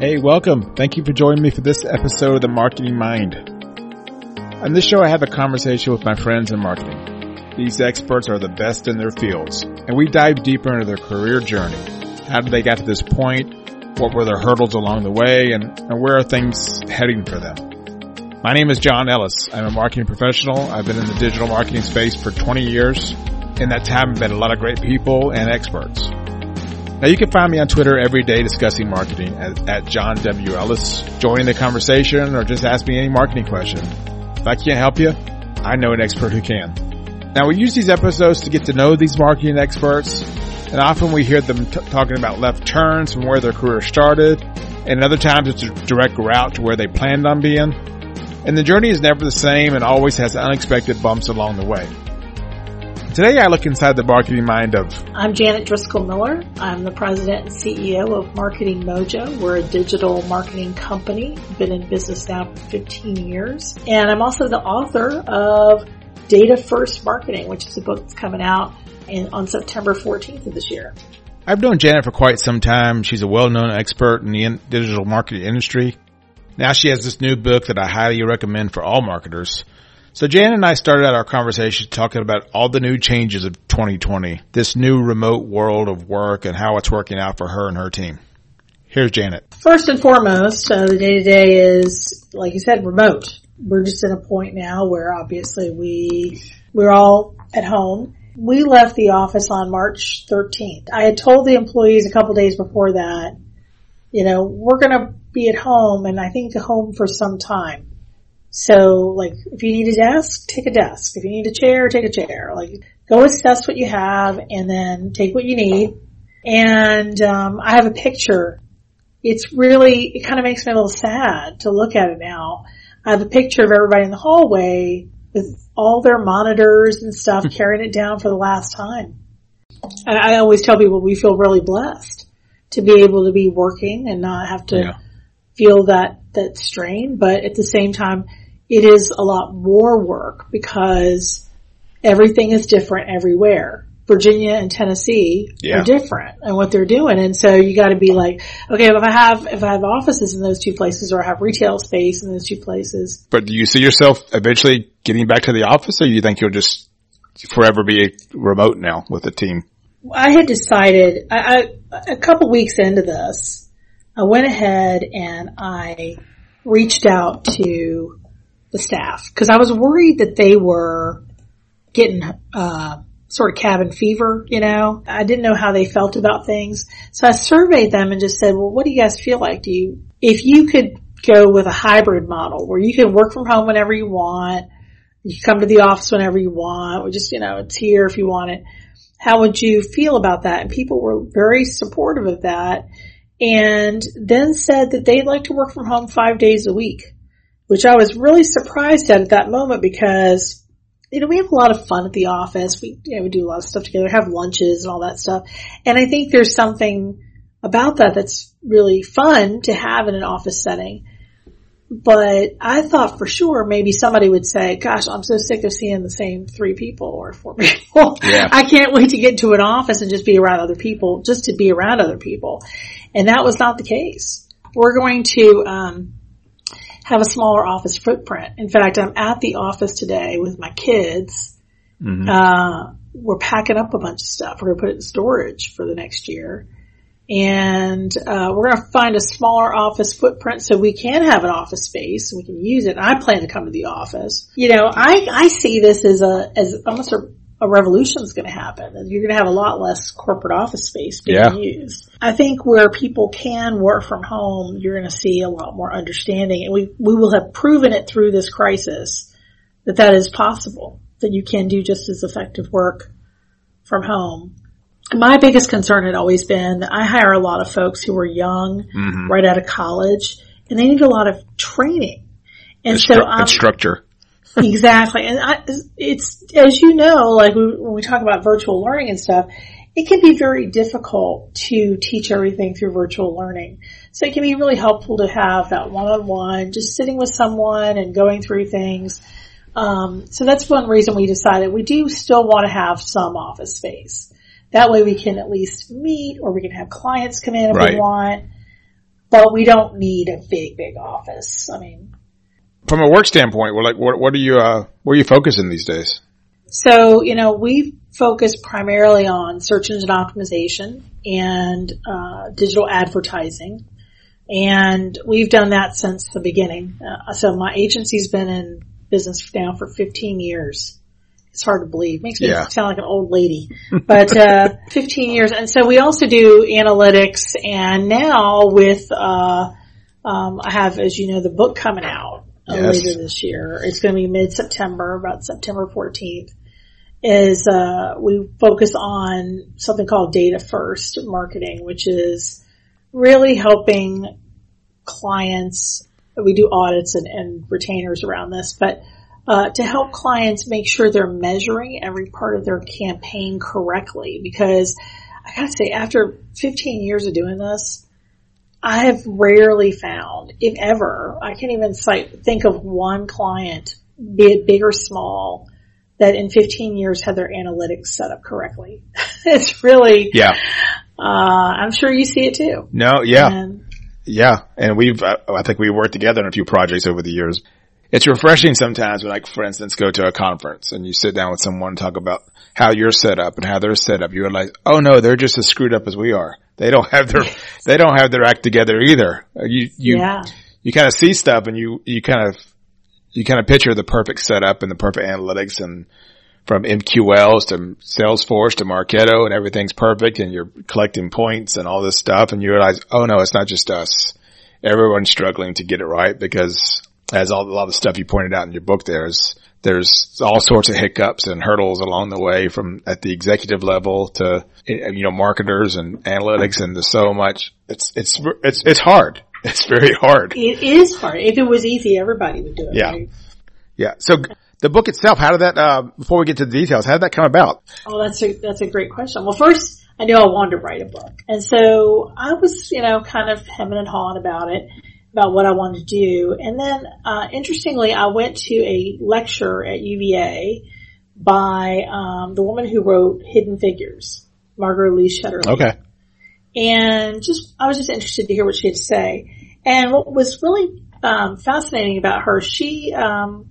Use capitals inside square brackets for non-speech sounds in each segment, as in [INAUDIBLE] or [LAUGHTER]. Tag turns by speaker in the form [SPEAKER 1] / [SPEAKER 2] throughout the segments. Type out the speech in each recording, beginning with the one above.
[SPEAKER 1] Hey, welcome. Thank you for joining me for this episode of The Marketing Mind. On this show, I have a conversation with my friends in marketing. These experts are the best in their fields, and we dive deeper into their career journey. How did they get to this point? What were their hurdles along the way? And, and where are things heading for them? My name is John Ellis. I'm a marketing professional. I've been in the digital marketing space for 20 years. In that time, I've met a lot of great people and experts. Now you can find me on Twitter every day discussing marketing at, at John W. Ellis. Join the conversation or just ask me any marketing question. If I can't help you, I know an expert who can. Now we use these episodes to get to know these marketing experts and often we hear them t- talking about left turns from where their career started and other times it's a direct route to where they planned on being. And the journey is never the same and always has unexpected bumps along the way. Today I look inside the marketing mind of
[SPEAKER 2] I'm Janet Driscoll Miller. I'm the president and CEO of Marketing Mojo. We're a digital marketing company. Been in business now for 15 years. And I'm also the author of Data First Marketing, which is a book that's coming out in, on September 14th of this year.
[SPEAKER 1] I've known Janet for quite some time. She's a well-known expert in the in- digital marketing industry. Now she has this new book that I highly recommend for all marketers. So Jan and I started out our conversation talking about all the new changes of 2020, this new remote world of work and how it's working out for her and her team. Here's Janet.
[SPEAKER 2] First and foremost, uh, the day to day is, like you said, remote. We're just at a point now where obviously we, we're all at home. We left the office on March 13th. I had told the employees a couple days before that, you know, we're going to be at home and I think home for some time. So like if you need a desk, take a desk. If you need a chair, take a chair. Like go assess what you have and then take what you need. And um, I have a picture. It's really it kind of makes me a little sad to look at it now. I have a picture of everybody in the hallway with all their monitors and stuff carrying it down for the last time. And I always tell people we feel really blessed to be able to be working and not have to
[SPEAKER 1] Yeah.
[SPEAKER 2] feel that, that strain. But at the same time, it is a lot more work because everything is different everywhere. Virginia and Tennessee
[SPEAKER 1] Yeah.
[SPEAKER 2] are different and what they're doing. And so you gotta be like, okay, if I have, if I have offices in those two places or I have retail space in those two places,
[SPEAKER 1] But do you see yourself eventually getting back to the office or you think you'll just forever be remote now with the team?
[SPEAKER 2] I had decided, I, I, a couple weeks into this, I went ahead and I reached out to the staff because I was worried that they were getting, uh, sort of cabin fever, you know. I didn't know how they felt about things. So I surveyed them and just said, well, what do you guys feel like? Do you, if you could go with a hybrid model where you can work from home whenever you want, you come to the office whenever you want, or just, you know, it's here if you want it how would you feel about that? And people were very supportive of that and then said that they'd like to work from home five days a week, which I was really surprised at at that moment because, you know, we have a lot of fun at the office. We, you know, we do a lot of stuff together, have lunches and all that stuff. And I think there's something about that that's really fun to have in an office setting. But I thought for sure maybe somebody would say, gosh, I'm so sick of seeing the same three people or four [LAUGHS] people.
[SPEAKER 1] Yeah.
[SPEAKER 2] I can't wait to get into an office and just be around other people, just to be around other people. And that was not the case. We're going to, um, have a smaller office footprint. In fact, I'm at the office today with my kids. Uh, we're packing up a bunch of stuff. We're going to put it in storage for the next year. And, uh, we're going to find a smaller office footprint so we can have an office space and we can use it. And I plan to come to the office. You know, I, I see this as a, as almost a, a revolution is going to happen. And You're going to have a lot less corporate office space being
[SPEAKER 1] Yeah.
[SPEAKER 2] used. I think where people can work from home, you're going to see a lot more understanding and we, we will have proven it through this crisis that that is possible, that you can do just as effective work from home. My biggest concern had always been that I hire a lot of folks who are young, right out of college, and they need a lot of training. And so I'm,
[SPEAKER 1] and structure. [LAUGHS]
[SPEAKER 2] exactly. And I, it's, as you know, like we- when we talk about virtual learning and stuff, it can be very difficult to teach everything through virtual learning. So it can be really helpful to have that one-on-one, just sitting with someone and going through things. Um, so that's one reason we decided we do still want to have some office space. That way we can at least meet or we can have clients come in if
[SPEAKER 1] Right.
[SPEAKER 2] we want. but we don't need a big, big office. I mean,
[SPEAKER 1] from a work standpoint, like what what are you uh, where are you focusing these days?
[SPEAKER 2] So you know we focus primarily on search engine optimization and uh, digital advertising, and we've done that since the beginning. Uh, so my agency's been in business now for 15 years. It's hard to believe. Makes me
[SPEAKER 1] Yeah.
[SPEAKER 2] sound like an old lady, but uh, [LAUGHS] 15 years. And so we also do analytics, and now with uh, um, I have, as you know, the book coming out
[SPEAKER 1] Yes.
[SPEAKER 2] later this year. It's going to be mid September, about September 14th. Is uh, we focus on something called data first marketing, which is really helping clients. We do audits and, and retainers around this, but uh, to help clients make sure they're measuring every part of their campaign correctly. Because I gotta say, after 15 years of doing this, I have rarely found, if ever, I can't even cite, think of one client, be it big or small, that in 15 years had their analytics set up correctly. [LAUGHS] it's really,
[SPEAKER 1] Yeah,
[SPEAKER 2] uh, I'm sure you see it too.
[SPEAKER 1] no, yeah,
[SPEAKER 2] And
[SPEAKER 1] yeah, and we've uh, I think we worked together on a few projects over the years. It's refreshing sometimes when, like, for instance, go to a conference and you sit down with someone and talk about how you're set up and how they're set up. You realize, oh no, they're just as screwed up as we are. They don't have their, they don't have their act together either. Uh, You, you,
[SPEAKER 2] yeah.
[SPEAKER 1] you kind of see stuff and you, you kind of, you kind of picture the perfect setup and the perfect analytics and from MQLs to Salesforce to Marketo and everything's perfect and you're collecting points and all this stuff and you realize, oh no, it's not just us. Everyone's struggling to get it right because as all, a lot of the stuff you pointed out in your book there's, there's all sorts of hiccups and hurdles along the way from at the executive level to, you know, marketers and analytics and there's so much. It's, it's, it's, it's hard. [LAUGHS] It's very hard.
[SPEAKER 2] It is hard. If it was easy, everybody would do it.
[SPEAKER 1] Yeah.
[SPEAKER 2] right?
[SPEAKER 1] Yeah. So the book itself, how did that, uh, before we get to the details, how did that come about?
[SPEAKER 2] Oh, that's a that's a great question. Well, first I knew I wanted to write a book, and so I was, you know, kind of hemming and hawing about it, about what I wanted to do. And then, uh, interestingly, I went to a lecture at UVA by um, the woman who wrote Hidden Figures, Margaret Lee Shetterly.
[SPEAKER 1] Okay.
[SPEAKER 2] and just I was just interested to hear what she had to say. And what was really um, fascinating about her, she um,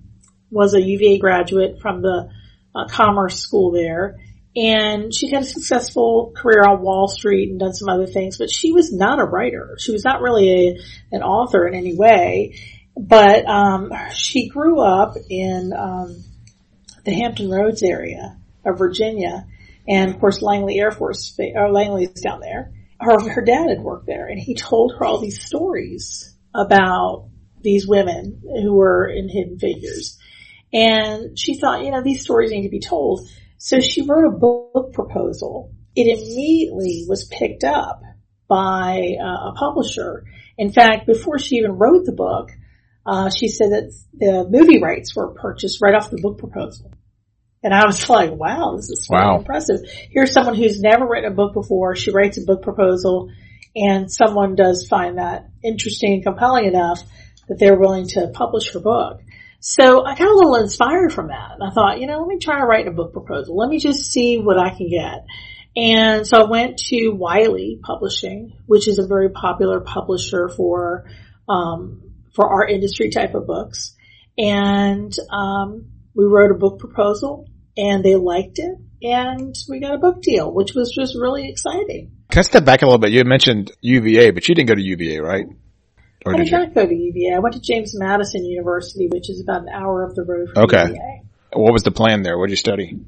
[SPEAKER 2] was a UVA graduate from the uh, commerce school there, and she had a successful career on Wall Street and done some other things. But she was not a writer. She was not really a, an author in any way. But um, she grew up in um, the Hampton Roads area of Virginia, and of course Langley Air Force, or Langley's down there. Her her dad had worked there, and he told her all these stories about these women who were in Hidden Figures, and she thought, you know, these stories need to be told. So she wrote a book proposal. It immediately was picked up by uh, a publisher. In fact, before she even wrote the book, uh, she said that the movie rights were purchased right off the book proposal. And I was [LAUGHS] like, wow, this is really
[SPEAKER 1] Wow.
[SPEAKER 2] impressive. Here's someone who's never written a book before. She writes a book proposal and someone does find that interesting and compelling enough that they're willing to publish her book. So I got a little inspired from that. And I thought, you know, let me try to write a book proposal. Let me just see what I can get. And so I went to Wiley Publishing, which is a very popular publisher for, um, for our industry type of books. And, um, we wrote a book proposal and they liked it and we got a book deal, which was just really exciting.
[SPEAKER 1] Can I step back a little bit? You mentioned UVA, but you didn't go to UVA, right? Or
[SPEAKER 2] I
[SPEAKER 1] did
[SPEAKER 2] did
[SPEAKER 1] you?
[SPEAKER 2] not go to UVA. I went to James Madison University, which is about an hour up the road from
[SPEAKER 1] Okay.
[SPEAKER 2] UVA.
[SPEAKER 1] What was the plan there? What did you study?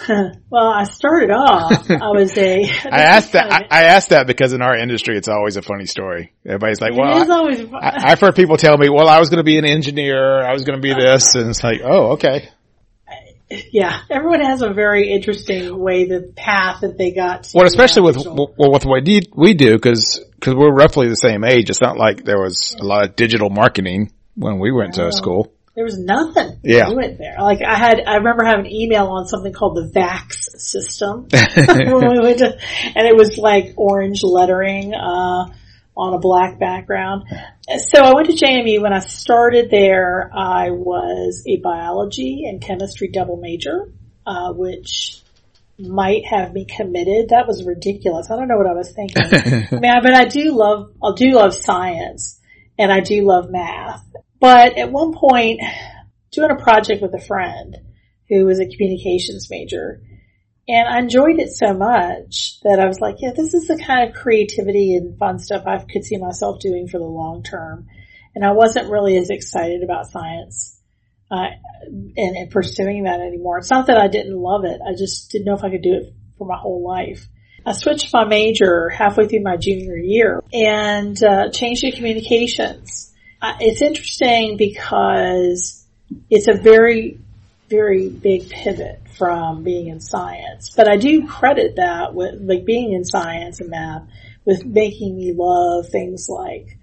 [SPEAKER 1] [LAUGHS]
[SPEAKER 2] well, I started off, I was a, [LAUGHS]
[SPEAKER 1] I asked that. I, I asked that because in our industry, it's always a funny story. Everybody's like, "Well, I,
[SPEAKER 2] always.
[SPEAKER 1] I, I've heard people tell me, well, I was going to be an engineer. I was going to be this," and it's like, "Oh, okay."
[SPEAKER 2] yeah, everyone has a very interesting way, the path that they got to.
[SPEAKER 1] Well, especially with well, with what we do, because because we're roughly the same age. It's not like there was a lot of digital marketing when we went
[SPEAKER 2] No.
[SPEAKER 1] to school.
[SPEAKER 2] There was nothing.
[SPEAKER 1] Yeah.
[SPEAKER 2] We went there. Like I had, I remember having an email on something called the VAX system [LAUGHS] when we went to, and it was like orange lettering, uh, on a black background. So I went to JMU. When I started there, I was a biology and chemistry double major, uh, which might have me committed. That was ridiculous. I don't know what I was thinking. I mean, but I do love, I do love science and I do love math. But at one point, doing a project with a friend who was a communications major, and I enjoyed it so much that I was like, yeah, this is the kind of creativity and fun stuff I could see myself doing for the long term. And I wasn't really as excited about science uh, and, and pursuing that anymore. It's not that I didn't love it. I just didn't know if I could do it for my whole life. I switched my major halfway through my junior year and uh, changed to communications. Uh, it's interesting because it's a very, very big pivot from being in science. But I do credit that with like being in science and math with making me love things like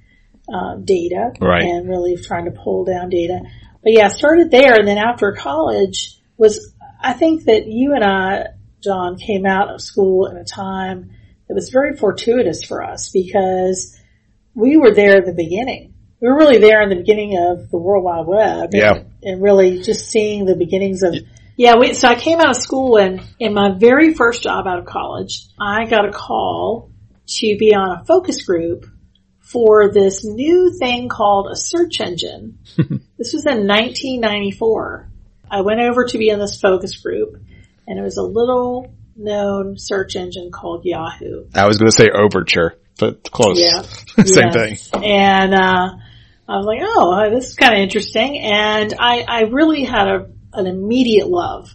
[SPEAKER 2] uh, data
[SPEAKER 1] right.
[SPEAKER 2] and really trying to pull down data. But yeah, I started there and then after college was, I think that you and I, John, came out of school in a time that was very fortuitous for us because we were there at the beginning. We were really there in the beginning of the World Wide Web.
[SPEAKER 1] Yeah.
[SPEAKER 2] And, and really just seeing the beginnings of yeah, we, so I came out of school and in my very first job out of college, I got a call to be on a focus group for this new thing called a search engine. [LAUGHS] this was in 1994. I went over to be in this focus group and it was a little known search engine called Yahoo.
[SPEAKER 1] I was going to say Overture, but close.
[SPEAKER 2] Yeah. [LAUGHS]
[SPEAKER 1] Same
[SPEAKER 2] Yes.
[SPEAKER 1] thing.
[SPEAKER 2] And, uh, I was like, oh, this is kind of interesting. And I, I really had a, an immediate love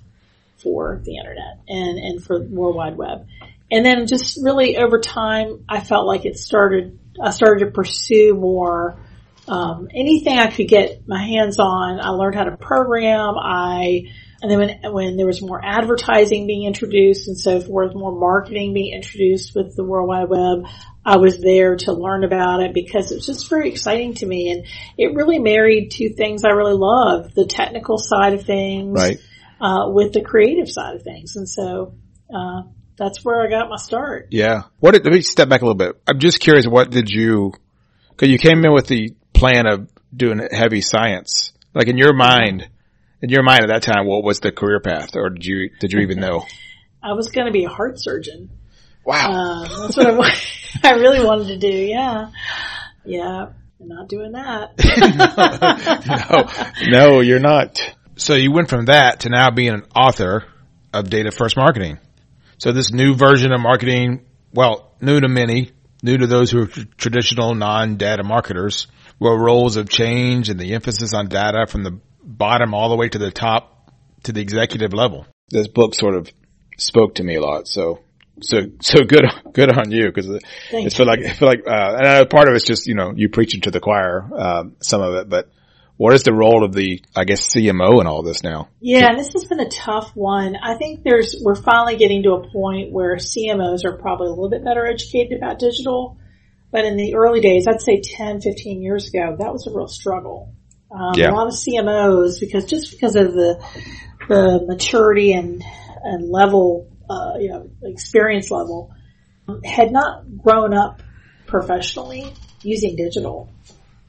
[SPEAKER 2] for the internet and, and for World Wide Web. And then just really over time, I felt like it started, I started to pursue more, um, anything I could get my hands on. I learned how to program. I, and then when, when there was more advertising being introduced and so forth, more marketing being introduced with the World Wide Web, I was there to learn about it because it was just very exciting to me and it really married two things I really love, the technical side of things,
[SPEAKER 1] Right.
[SPEAKER 2] uh, with the creative side of things. And so, uh, that's where I got my start.
[SPEAKER 1] Yeah. What did, let me step back a little bit. I'm just curious, what did you, cause you came in with the plan of doing heavy science. Like in your mind, in your mind at that time, what was the career path or did you, did you even know? [LAUGHS]
[SPEAKER 2] I was going to be a heart surgeon.
[SPEAKER 1] Wow.
[SPEAKER 2] Uh, that's what I, [LAUGHS] I really wanted to do. Yeah. Yeah. I'm not doing that. [LAUGHS]
[SPEAKER 1] no, no, you're not. So you went from that to now being an author of Data First Marketing. So this new version of marketing, well, new to many, new to those who are tr- traditional non-data marketers, where roles have changed and the emphasis on data from the bottom all the way to the top to the executive level. This book sort of spoke to me a lot. So, so, so good, good on you because
[SPEAKER 2] Thank
[SPEAKER 1] it's feel like, I feel like, uh, and uh, part of it's just, you know, you preaching to the choir, um, some of it, but what is the role of the, I guess, CMO in all this now?
[SPEAKER 2] Yeah, this has been a tough one. I think there's, we're finally getting to a point where CMOs are probably a little bit better educated about digital. But in the early days, I'd say 10, 15 years ago, that was a real struggle. Um,
[SPEAKER 1] Yeah.
[SPEAKER 2] A lot of CMOs, because just because of the, the maturity and, and level, uh, you know, experience level, had not grown up professionally using digital.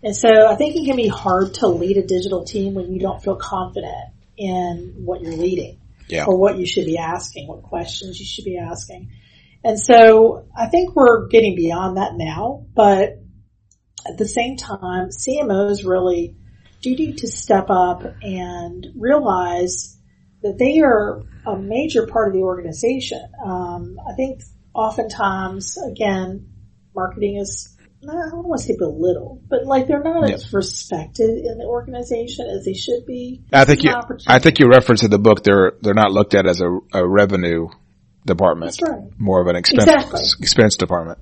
[SPEAKER 2] And so I think it can be hard to lead a digital team when you don't feel confident in what you're leading
[SPEAKER 1] Yeah.
[SPEAKER 2] or what you should be asking, what questions you should be asking. And so I think we're getting beyond that now, but at the same time, CMOs really do need to step up and realize that they are a major part of the organization. Um, I think oftentimes, again, marketing is I don't want to say belittled, but like they're not as respected in the organization as they should be.
[SPEAKER 1] I think you. I think you referenced in the book, they're, they're not looked at as a, a revenue department.
[SPEAKER 2] That's right.
[SPEAKER 1] More of an expense,
[SPEAKER 2] Exactly.
[SPEAKER 1] expense department.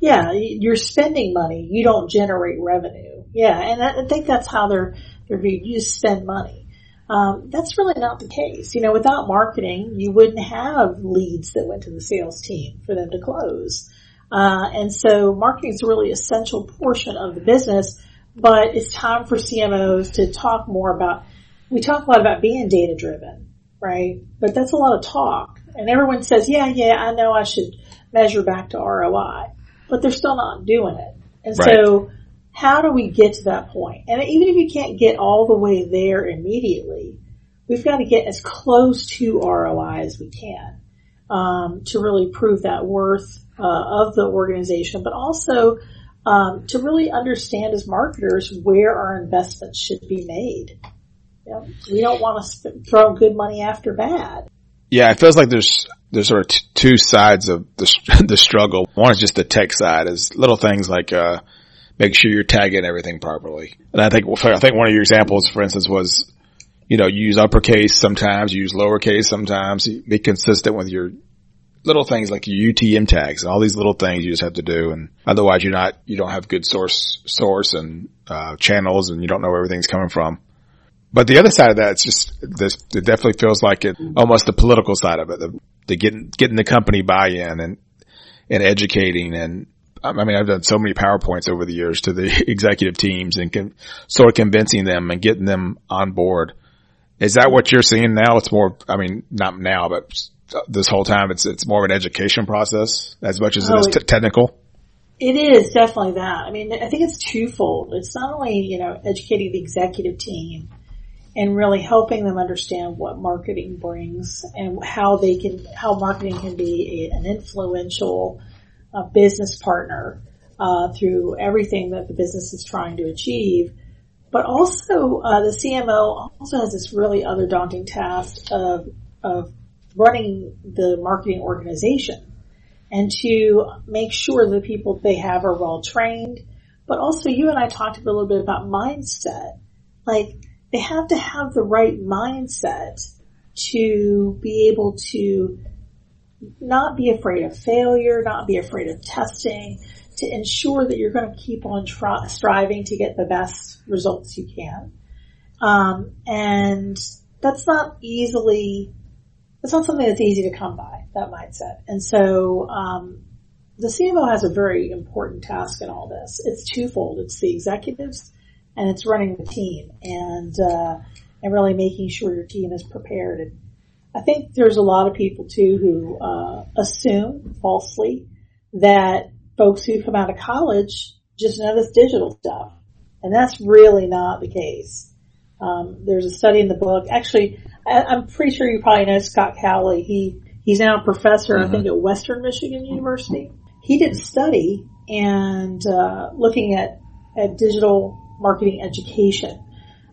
[SPEAKER 2] Yeah, you're spending money. You don't generate revenue. Yeah, and I I think that's how they're they're viewed. You spend money. Um, that's really not the case. You know, without marketing, you wouldn't have leads that went to the sales team for them to close. Uh, and so marketing is a really essential portion of the business, but it's time for CMOs to talk more about, we talk a lot about being data driven, right? But that's a lot of talk. And everyone says, yeah, yeah, I know I should measure back to ROI, but they're still not doing it. And so how do we get to that point? And even if you can't get all the way there immediately, we've got to get as close to ROI as we can. um, to really prove that worth uh, of the organization, but also um, to really understand as marketers where our investments should be made. You know, we don't want to sp- throw good money after bad.
[SPEAKER 1] Yeah, it feels like there's there's sort of t- two sides of the [LAUGHS] the struggle. One is just the tech side, is little things like uh, make sure you're tagging everything properly. And I think I think one of your examples, for instance, was you know you use uppercase sometimes, you use lowercase sometimes. Be consistent with your little things like UTM tags and all these little things you just have to do. And otherwise, you're not you don't have good source source and uh, channels, and you don't know where everything's coming from. But the other side of that, it's just this. It definitely feels like it almost the political side of it, the, the getting getting the company buy-in and and educating and I mean, I've done so many PowerPoints over the years to the [LAUGHS] executive teams and sort of convincing them and getting them on board. Is that what you're seeing now? It's more, I mean, not now, but this whole time it's, it's more of an education process as much as oh, it is t- technical.
[SPEAKER 2] It is definitely that. I mean, I think it's twofold. It's not only, you know, educating the executive team and really helping them understand what marketing brings and how they can, how marketing can be a, an influential uh, business partner uh, through everything that the business is trying to achieve. But also, uh, the CMO also has this really other daunting task of of running the marketing organization and to make sure the people they have are well trained. But also, you and I talked a little bit about mindset. Like they have to have the right mindset to be able to not be afraid of failure, not be afraid of testing, to ensure that you're going to keep on striving to get the best results you can. Um, and that's not easily, that's not something that's easy to come by, that mindset. And so, um, the CMO has a very important task in all this. It's twofold. It's the executives and it's running the team and, uh, and really making sure your team is prepared. And I think there's a lot of people too who, uh, assume falsely that folks who come out of college just know this digital stuff. And that's really not the case. Um, there's a study in the book. Actually, I, am pretty sure you probably know Scott Cowley. He he's now a professor, mm-hmm. I think, at Western Michigan University. He did a study and uh, looking at at digital marketing education,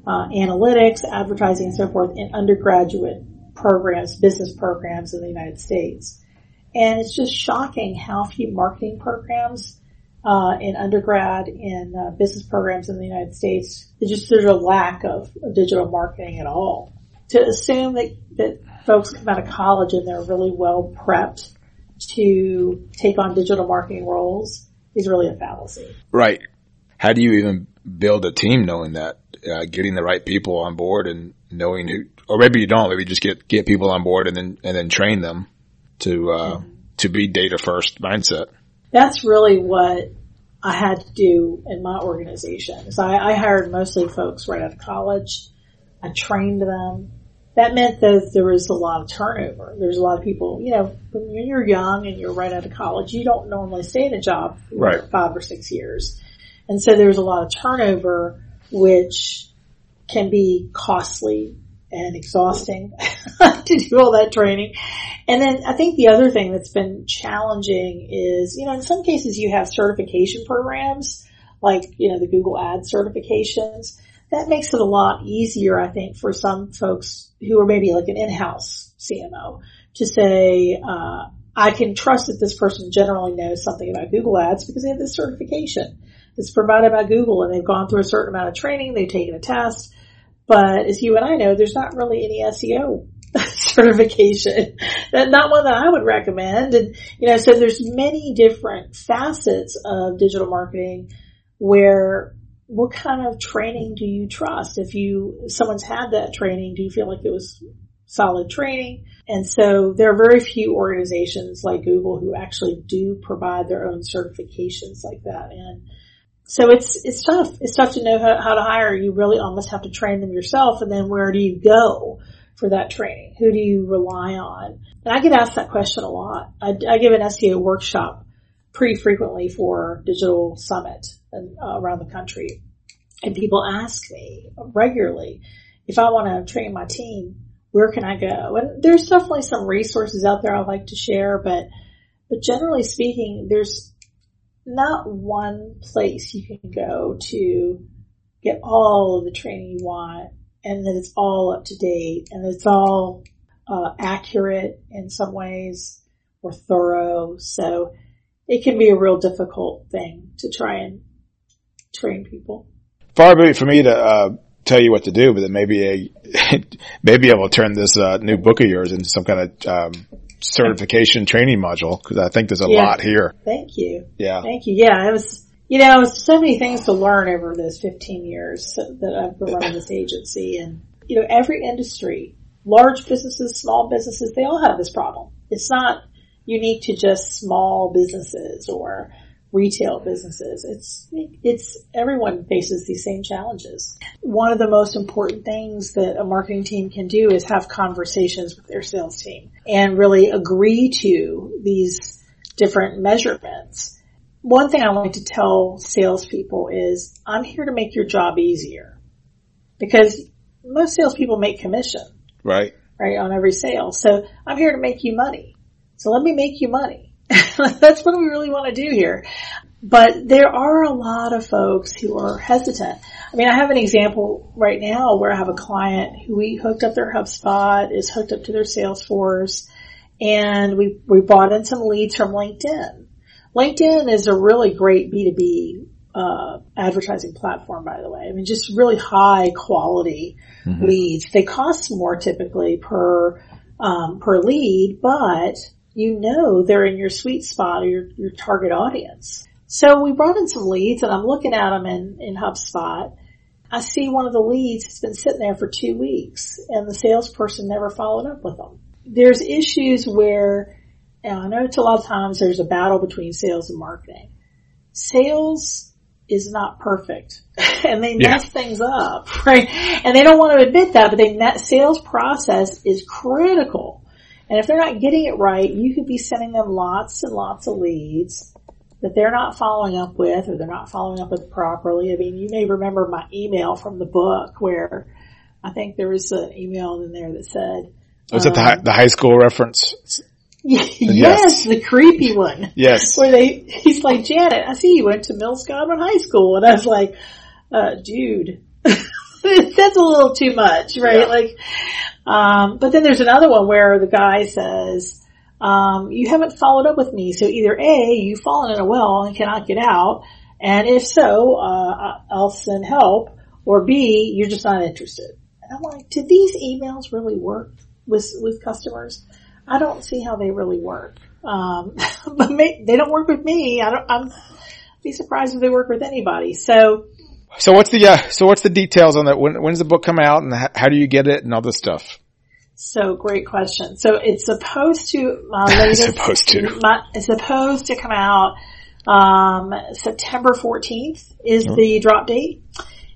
[SPEAKER 2] uh, analytics, advertising, and so forth in undergraduate programs, business programs in the United States. And it's just shocking how few marketing programs uh, in undergrad in uh, business programs in the United States. It's just there's a lack of, of, digital marketing at all. To assume that that folks come out of college and they're really well prepped to take on digital marketing roles is really a fallacy.
[SPEAKER 1] Right. How do you even build a team knowing that? Uh, getting the right people on board and knowing who, or maybe you don't. Maybe just get get people on board and then and then train them to uh, mm-hmm. to be data first mindset.
[SPEAKER 2] That's really what I had to do in my organization. So I, I hired mostly folks right out of college. I trained them. That meant that there was a lot of turnover. There's a lot of people, you know, when you're young and you're right out of college, you don't normally stay in a job for
[SPEAKER 1] right.
[SPEAKER 2] five or six years. And so there was a lot of turnover, which can be costly and exhausting [LAUGHS] to do all that training. And then I think the other thing that's been challenging is, you know, in some cases you have certification programs like, you know, the Google Ads certifications. That makes it a lot easier, I think, for some folks who are maybe like an in-house CMO to say, uh, I can trust that this person generally knows something about Google Ads because they have this certification. It's provided by Google and they've gone through a certain amount of training, they've taken a test, but as you and I know, there's not really any SEO [LAUGHS] certification. Not one that I would recommend. And you know, so there's many different facets of digital marketing where what kind of training do you trust? If you someone's had that training, do you feel like it was solid training? And so there are very few organizations like Google who actually do provide their own certifications like that. And so it's it's tough. It's tough to know how, how to hire. You really almost have to train them yourself, and then where do you go for that training? Who do you rely on? And I get asked that question a lot. I, I give an SEO workshop pretty frequently for Digital Summit and, uh, around the country, and people ask me regularly if I want to train my team, where can I go? And there's definitely some resources out there I'd like to share, but, but generally speaking, there's not one place you can go to get all of the training you want and that it's all up to date and it's all uh, accurate in some ways or thorough. So it can be a real difficult thing to try and train people.
[SPEAKER 1] Far be it for me to uh, tell you what to do, but then maybe a [LAUGHS] maybe I will turn this uh, new book of yours into some kind of um, certification training module because I think there's a
[SPEAKER 2] Yeah.
[SPEAKER 1] lot here.
[SPEAKER 2] Thank you.
[SPEAKER 1] Yeah.
[SPEAKER 2] Thank you. Yeah, it was, you know, it was so many things to learn over those 15 years that I've been running this agency and, you know, every industry, large businesses, small businesses, they all have this problem. It's not unique to just small businesses or retail businesses. It's, it's, everyone faces these same challenges. One of the most important things that a marketing team can do is have conversations with their sales team and really agree to these different measurements one thing I like to tell salespeople is I'm here to make your job easier because most salespeople make commission,
[SPEAKER 1] Right.
[SPEAKER 2] right, on every sale. So I'm here to make you money. So let me make you money. [LAUGHS] That's what we really want to do here. But there are a lot of folks who are hesitant. I mean, I have an example right now where I have a client who we hooked up their HubSpot, is hooked up to their Salesforce, and we, we brought in some leads from LinkedIn. LinkedIn is a really great B2B uh, advertising platform, by the way. I mean, just really high quality leads. They cost more typically per um, per lead, but you know they're in your sweet spot or your, your target audience. So we brought in some leads, and I'm looking at them in in HubSpot. I see one of the leads has been sitting there for two weeks, and the salesperson never followed up with them. There's issues where and I know it's a lot of times there's a battle between sales and marketing. Sales is not perfect [LAUGHS] and they
[SPEAKER 1] Yeah.
[SPEAKER 2] mess things up, [LAUGHS] right? And they don't want to admit that, but they, that sales process is critical. And if they're not getting it right, you could be sending them lots and lots of leads that they're not following up with or they're not following up with properly. I mean, you may remember my email from the book where I think there was an email in there that said,
[SPEAKER 1] Was it the, hi- the high school reference? [LAUGHS]
[SPEAKER 2] yes, the creepy one.
[SPEAKER 1] Yes. [LAUGHS]
[SPEAKER 2] Where they, he's like, Janet, I see you went to Mills Godwin High School. And I was like, uh, dude, [LAUGHS] [LAUGHS] that's a little too much, right?
[SPEAKER 1] Yeah.
[SPEAKER 2] Like, um, but then there's another one where the guy says, um, you haven't followed up with me. So either A, you've fallen in a well and cannot get out. And if so, uh, I'll send help or B, you're just not interested. And I'm like, did these emails really work with, with customers? I don't see how they really work. Um, [LAUGHS] but may, they don't work with me. I don't, I'm be surprised if they work with anybody. So
[SPEAKER 1] So what's the uh, so what's the details on that? When when's the book come out, and how, how do you get it, and all this stuff?
[SPEAKER 2] So great question. So it's supposed to, my [LAUGHS] latest,
[SPEAKER 1] Supposed to.
[SPEAKER 2] my, it's supposed to come out, um, September 14th is the drop date.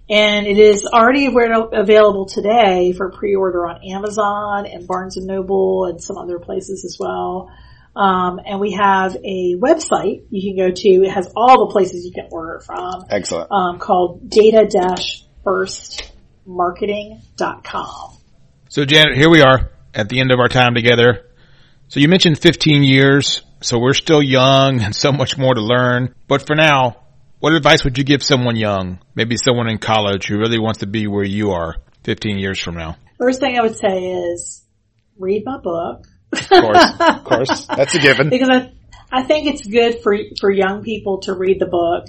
[SPEAKER 2] And it is already available today for pre-order on Amazon and Barnes and Noble and some other places as well. Um, and we have a website you can go to. It has all the places you can order it from
[SPEAKER 1] Excellent.
[SPEAKER 2] um, called data-firstmarketing.com.
[SPEAKER 1] So Janet, here we are at the end of our time together. So you mentioned 15 years, so we're still young and [LAUGHS] so much more to learn. But for now, what advice would you give someone young, maybe someone in college who really wants to be where you are 15 years from now?
[SPEAKER 2] First thing I would say is read my book.
[SPEAKER 1] Of course, of [LAUGHS] course, that's a given.
[SPEAKER 2] because I, I think it's good for, for young people to read the book,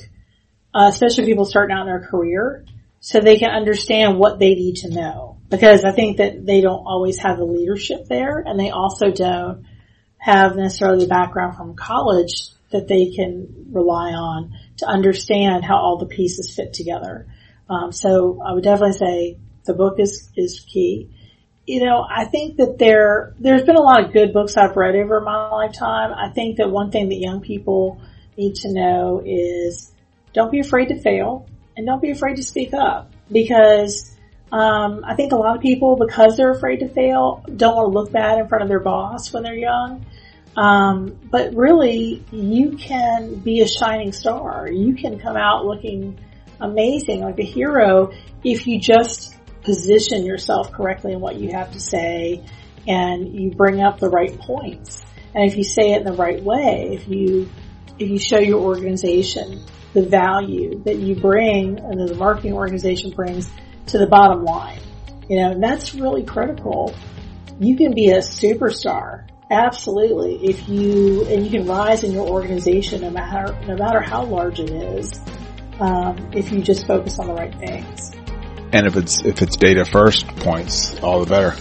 [SPEAKER 2] uh, especially people starting out in their career, so they can understand what they need to know. Because I think that they don't always have the leadership there, and they also don't have necessarily the background from college that they can rely on to understand how all the pieces fit together. Um, so I would definitely say the book is is key you know, I think that there, there's been a lot of good books I've read over my lifetime. I think that one thing that young people need to know is don't be afraid to fail and don't be afraid to speak up because, um, I think a lot of people, because they're afraid to fail, don't want to look bad in front of their boss when they're young. Um, but really, you can be a shining star. You can come out looking amazing, like a hero, if you just position yourself correctly in what you have to say and you bring up the right points. And if you say it in the right way, if you, if you show your organization the value that you bring and the marketing organization brings to the bottom line, you know, and that's really critical. You can be a superstar. Absolutely. If you, and you can rise in your organization no matter, no matter how large it is, um, if you just focus on the right things.
[SPEAKER 1] And if it's, if it's data first points, all the better.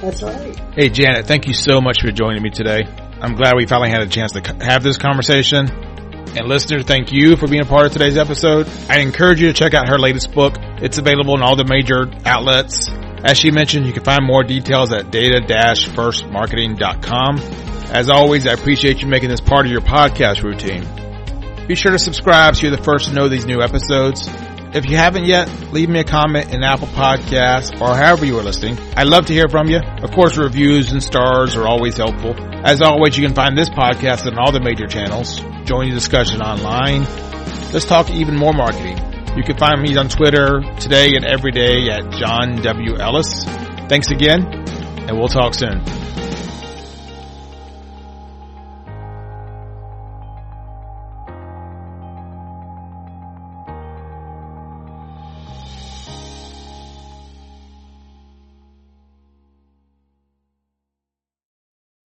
[SPEAKER 2] That's right.
[SPEAKER 1] Hey Janet, thank you so much for joining me today. I'm glad we finally had a chance to have this conversation. And listeners, thank you for being a part of today's episode. I encourage you to check out her latest book. It's available in all the major outlets. As she mentioned, you can find more details at data-firstmarketing.com. As always, I appreciate you making this part of your podcast routine. Be sure to subscribe so you're the first to know these new episodes. If you haven't yet, leave me a comment in Apple Podcasts or however you are listening. I'd love to hear from you. Of course, reviews and stars are always helpful. As always, you can find this podcast on all the major channels. Join the discussion online. Let's talk even more marketing. You can find me on Twitter today and every day at John W. Ellis. Thanks again, and we'll talk soon.